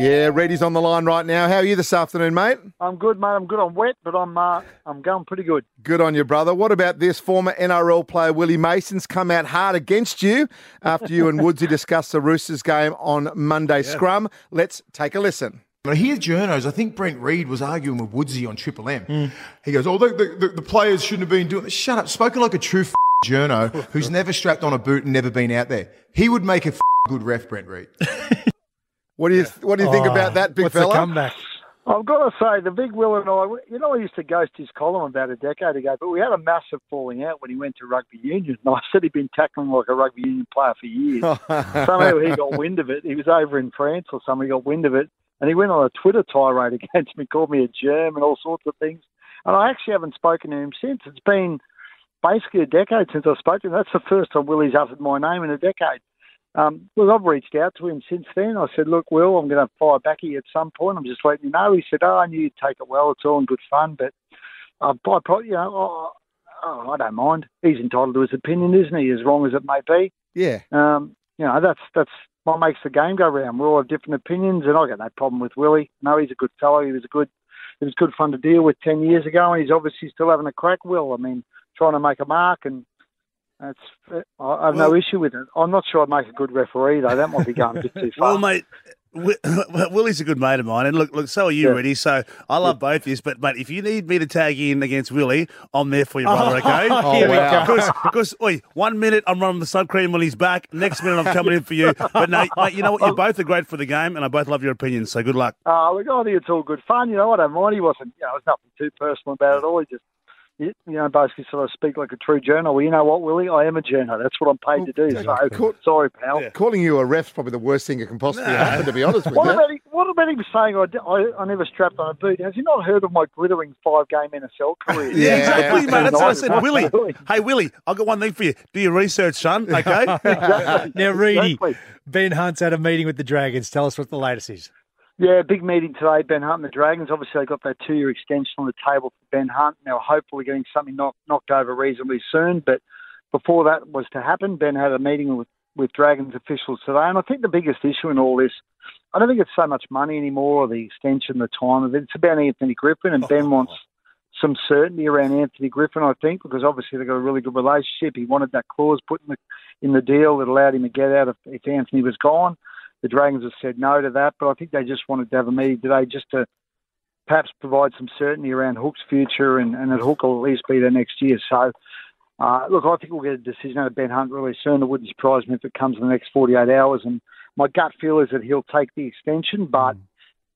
Yeah, Reedy's on the line right now. How are you this afternoon, mate? I'm good, mate. I'm good. I'm wet, but I'm uh, I'm going pretty good. Good on you, brother. What about this former NRL player Willie Mason's come out hard against you after you and Woodsy discussed the Roosters game on Monday scrum? Let's take a listen. I hear journos. I think Brent Read was arguing with Woodsy on Triple M. He goes, "Oh, the, the, the players shouldn't have been doing this." Shut up. Spoken like a true f- journo who's never strapped on a boot and never been out there. He would make a f- good ref, Brent Read. What do you What do you think Oh, about that, big What's fella? the comeback? I've got to say, the big Will and I, you know, I used to ghost his column about a decade ago, but we had a massive falling out when he went to rugby union. And I said he'd been tackling like a rugby union player for years. Somehow he got wind of it. He was over in France or something, he got wind of it, and he went on a Twitter tirade against me, called me a germ and all sorts of things. And I actually haven't spoken to him since. It's been basically a decade since I spoke to him. That's the first time Willie's uttered my name in a decade. Um, well, I've reached out to him since then. I said, look, Will, I'm going to fire back at you at some point. I'm just letting you know. He said, oh, I knew you'd take it well. It's all in good fun, but uh, I probably, you know, oh, oh, I don't mind. He's entitled to his opinion, isn't he? As wrong as it may be. yeah. Um, you know, that's that's what makes the game go round. We all have different opinions, and I got no problem with Willie. No, he's a good fellow. He was a good, it was good fun to deal with ten years ago, and he's obviously still having a crack. Will, I mean, trying to make a mark, and that's I I have no issue with it. I'm not sure I'd make a good referee though. That might be going a bit too far. Well, mate, Willie's a good mate of mine, and look, look, so are you, Yeah. Reedy. So I love both of you, but mate, if you need me to tag in against Willie, I'm there for you, brother. Okay? Oh, Here we go. Because, because, oi, one minute I'm running the sun cream on his back, next minute I'm coming in for you. But no, mate, you know what? You both are great for the game, and I both love your opinions. So good luck. Uh, look, I think it's all good fun. You know, I don't mind. He wasn't, you know, there's nothing too personal about it all. He just, you you know, basically sort of speak like a true journo. Well, you know what, Willie? I am a journo. That's what I'm paid to do. So, Cool. sorry, pal. Calling you a ref's probably the worst thing that can possibly happen, to be honest with What you. about, he, what about him saying I, I, I never strapped on a boot? Has he not heard of my glittering five game NFL career? Yeah, exactly, mate. That's what I said. Willie, hey, Willie, I've got one thing for you. Do your research, son, okay? Exactly. Now, Reedy, Exactly. Ben Hunt's had a meeting with the Dragons. Tell us what the latest is. Yeah, big meeting today. Ben Hunt and the Dragons. Obviously, they got that two-year extension on the table for Ben Hunt. Now, hopefully, getting something knocked knocked over reasonably soon. But before that was to happen, Ben had a meeting with with Dragons officials today. And I think the biggest issue in all this, I don't think it's so much money anymore or the extension, the time of it. It's about Anthony Griffin, and Ben oh. wants some certainty around Anthony Griffin. I think because obviously they've got a really good relationship. He wanted that clause put in the in the deal that allowed him to get out if, if Anthony was gone. The Dragons have said no to that, but I think they just wanted to have a meeting today just to perhaps provide some certainty around Hook's future and, and that Hook will at least be there next year. So, uh, look, I think we'll get a decision out of Ben Hunt really soon. It wouldn't surprise me if it comes in the next 48 hours. And my gut feel is that he'll take the extension, but,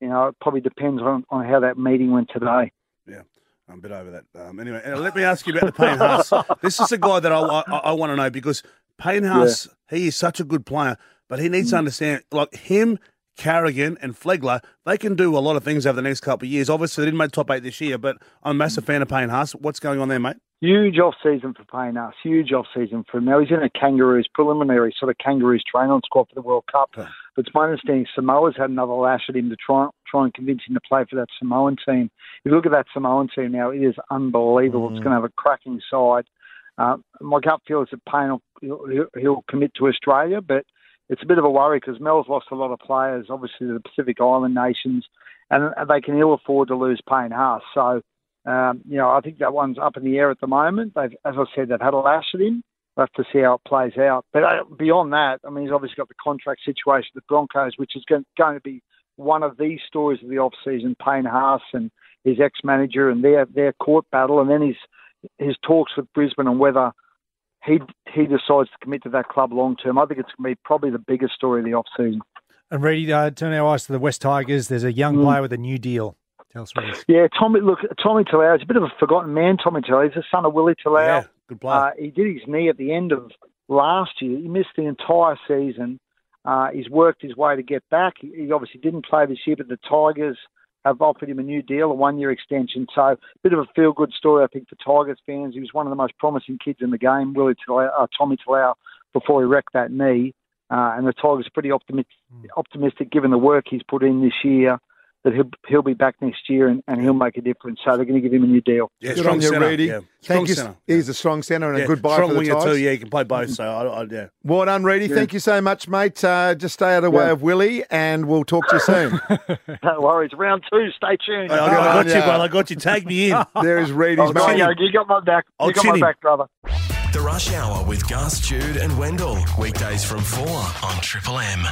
you know, it probably depends on, on how that meeting went today. Yeah, I'm a bit over that. Um, anyway, uh, let me ask you about the Payne Haas. This is a guy that I, I, I want to know because Payne Haas, he is such a good player, but he needs to mm. understand, like him, Carrigan, and Flegler, they can do a lot of things over the next couple of years. Obviously, they didn't make top eight this year, but I'm a massive mm. fan of Payne Haas. What's going on there, mate? Huge off season for Payne Haas. Huge off season for him. Now he's in a Kangaroos preliminary sort of Kangaroos training squad for the World Cup. Okay. But it's my understanding Samoa's had another lash at him to try try and convince him to play for that Samoan team. If you look at that Samoan team now, it is unbelievable. It's mm. going to have a cracking side. Uh, my gut feels that Payne will he'll, he'll commit to Australia, but it's a bit of a worry because Mal's lost a lot of players, obviously the Pacific Island nations, and they can ill afford to lose Payne Haas. So um, you know, I think that one's up in the air at the moment. They've, as I said, they've had a lash at him. We'll have to see how it plays out. But uh, beyond that, I mean, he's obviously got the contract situation with the Broncos, which is going, going to be one of these stories of the off season. Payne Haas and his ex manager and their their court battle, and then his his talks with Brisbane and whether he he decides to commit to that club long term. I think it's going to be probably the biggest story of the off season. And Reedy, uh, turn our eyes to the West Tigers. There's a young player with a new deal. Tell us what it is. Yeah, Tommy. Look, Tommy Talau is a bit of a forgotten man. Tommy Talau. He's the son of Willie Talau. Yeah, good player. Uh, he did his knee at the end of last year. He missed the entire season. Uh, he's worked his way to get back. He, he obviously didn't play this year, but the Tigers have offered him a new deal, a one-year extension. So, a bit of a feel-good story, I think, for Tigers fans. He was one of the most promising kids in the game, Willie Talau, uh, Tommy Talau, before he wrecked that knee. Uh, and the Tigers are pretty optimistic, optimistic given the work he's put in this year that he'll, he'll be back next year and, and he'll make a difference. So they're going to give him a new deal. Yeah, Good strong on you, centre. Reedy. Yeah. Thank Strong you. centre. He's a strong centre and Yeah, a good buy strong for the winger too. Yeah, he can play both. So I, I, yeah. Well done, Reedy. Thank you so much, mate. Uh, just stay out of the way of Willie, and we'll talk to you soon. No worries. Round two. Stay tuned. I, I, Good I got on you, ya. brother. I got you. Tag me in. there is Reedy's Oh, mate. you got my back. I'll got my him. back, brother. The Rush Hour with Gus, Jude, and Wendell. Weekdays from 4 on Triple M.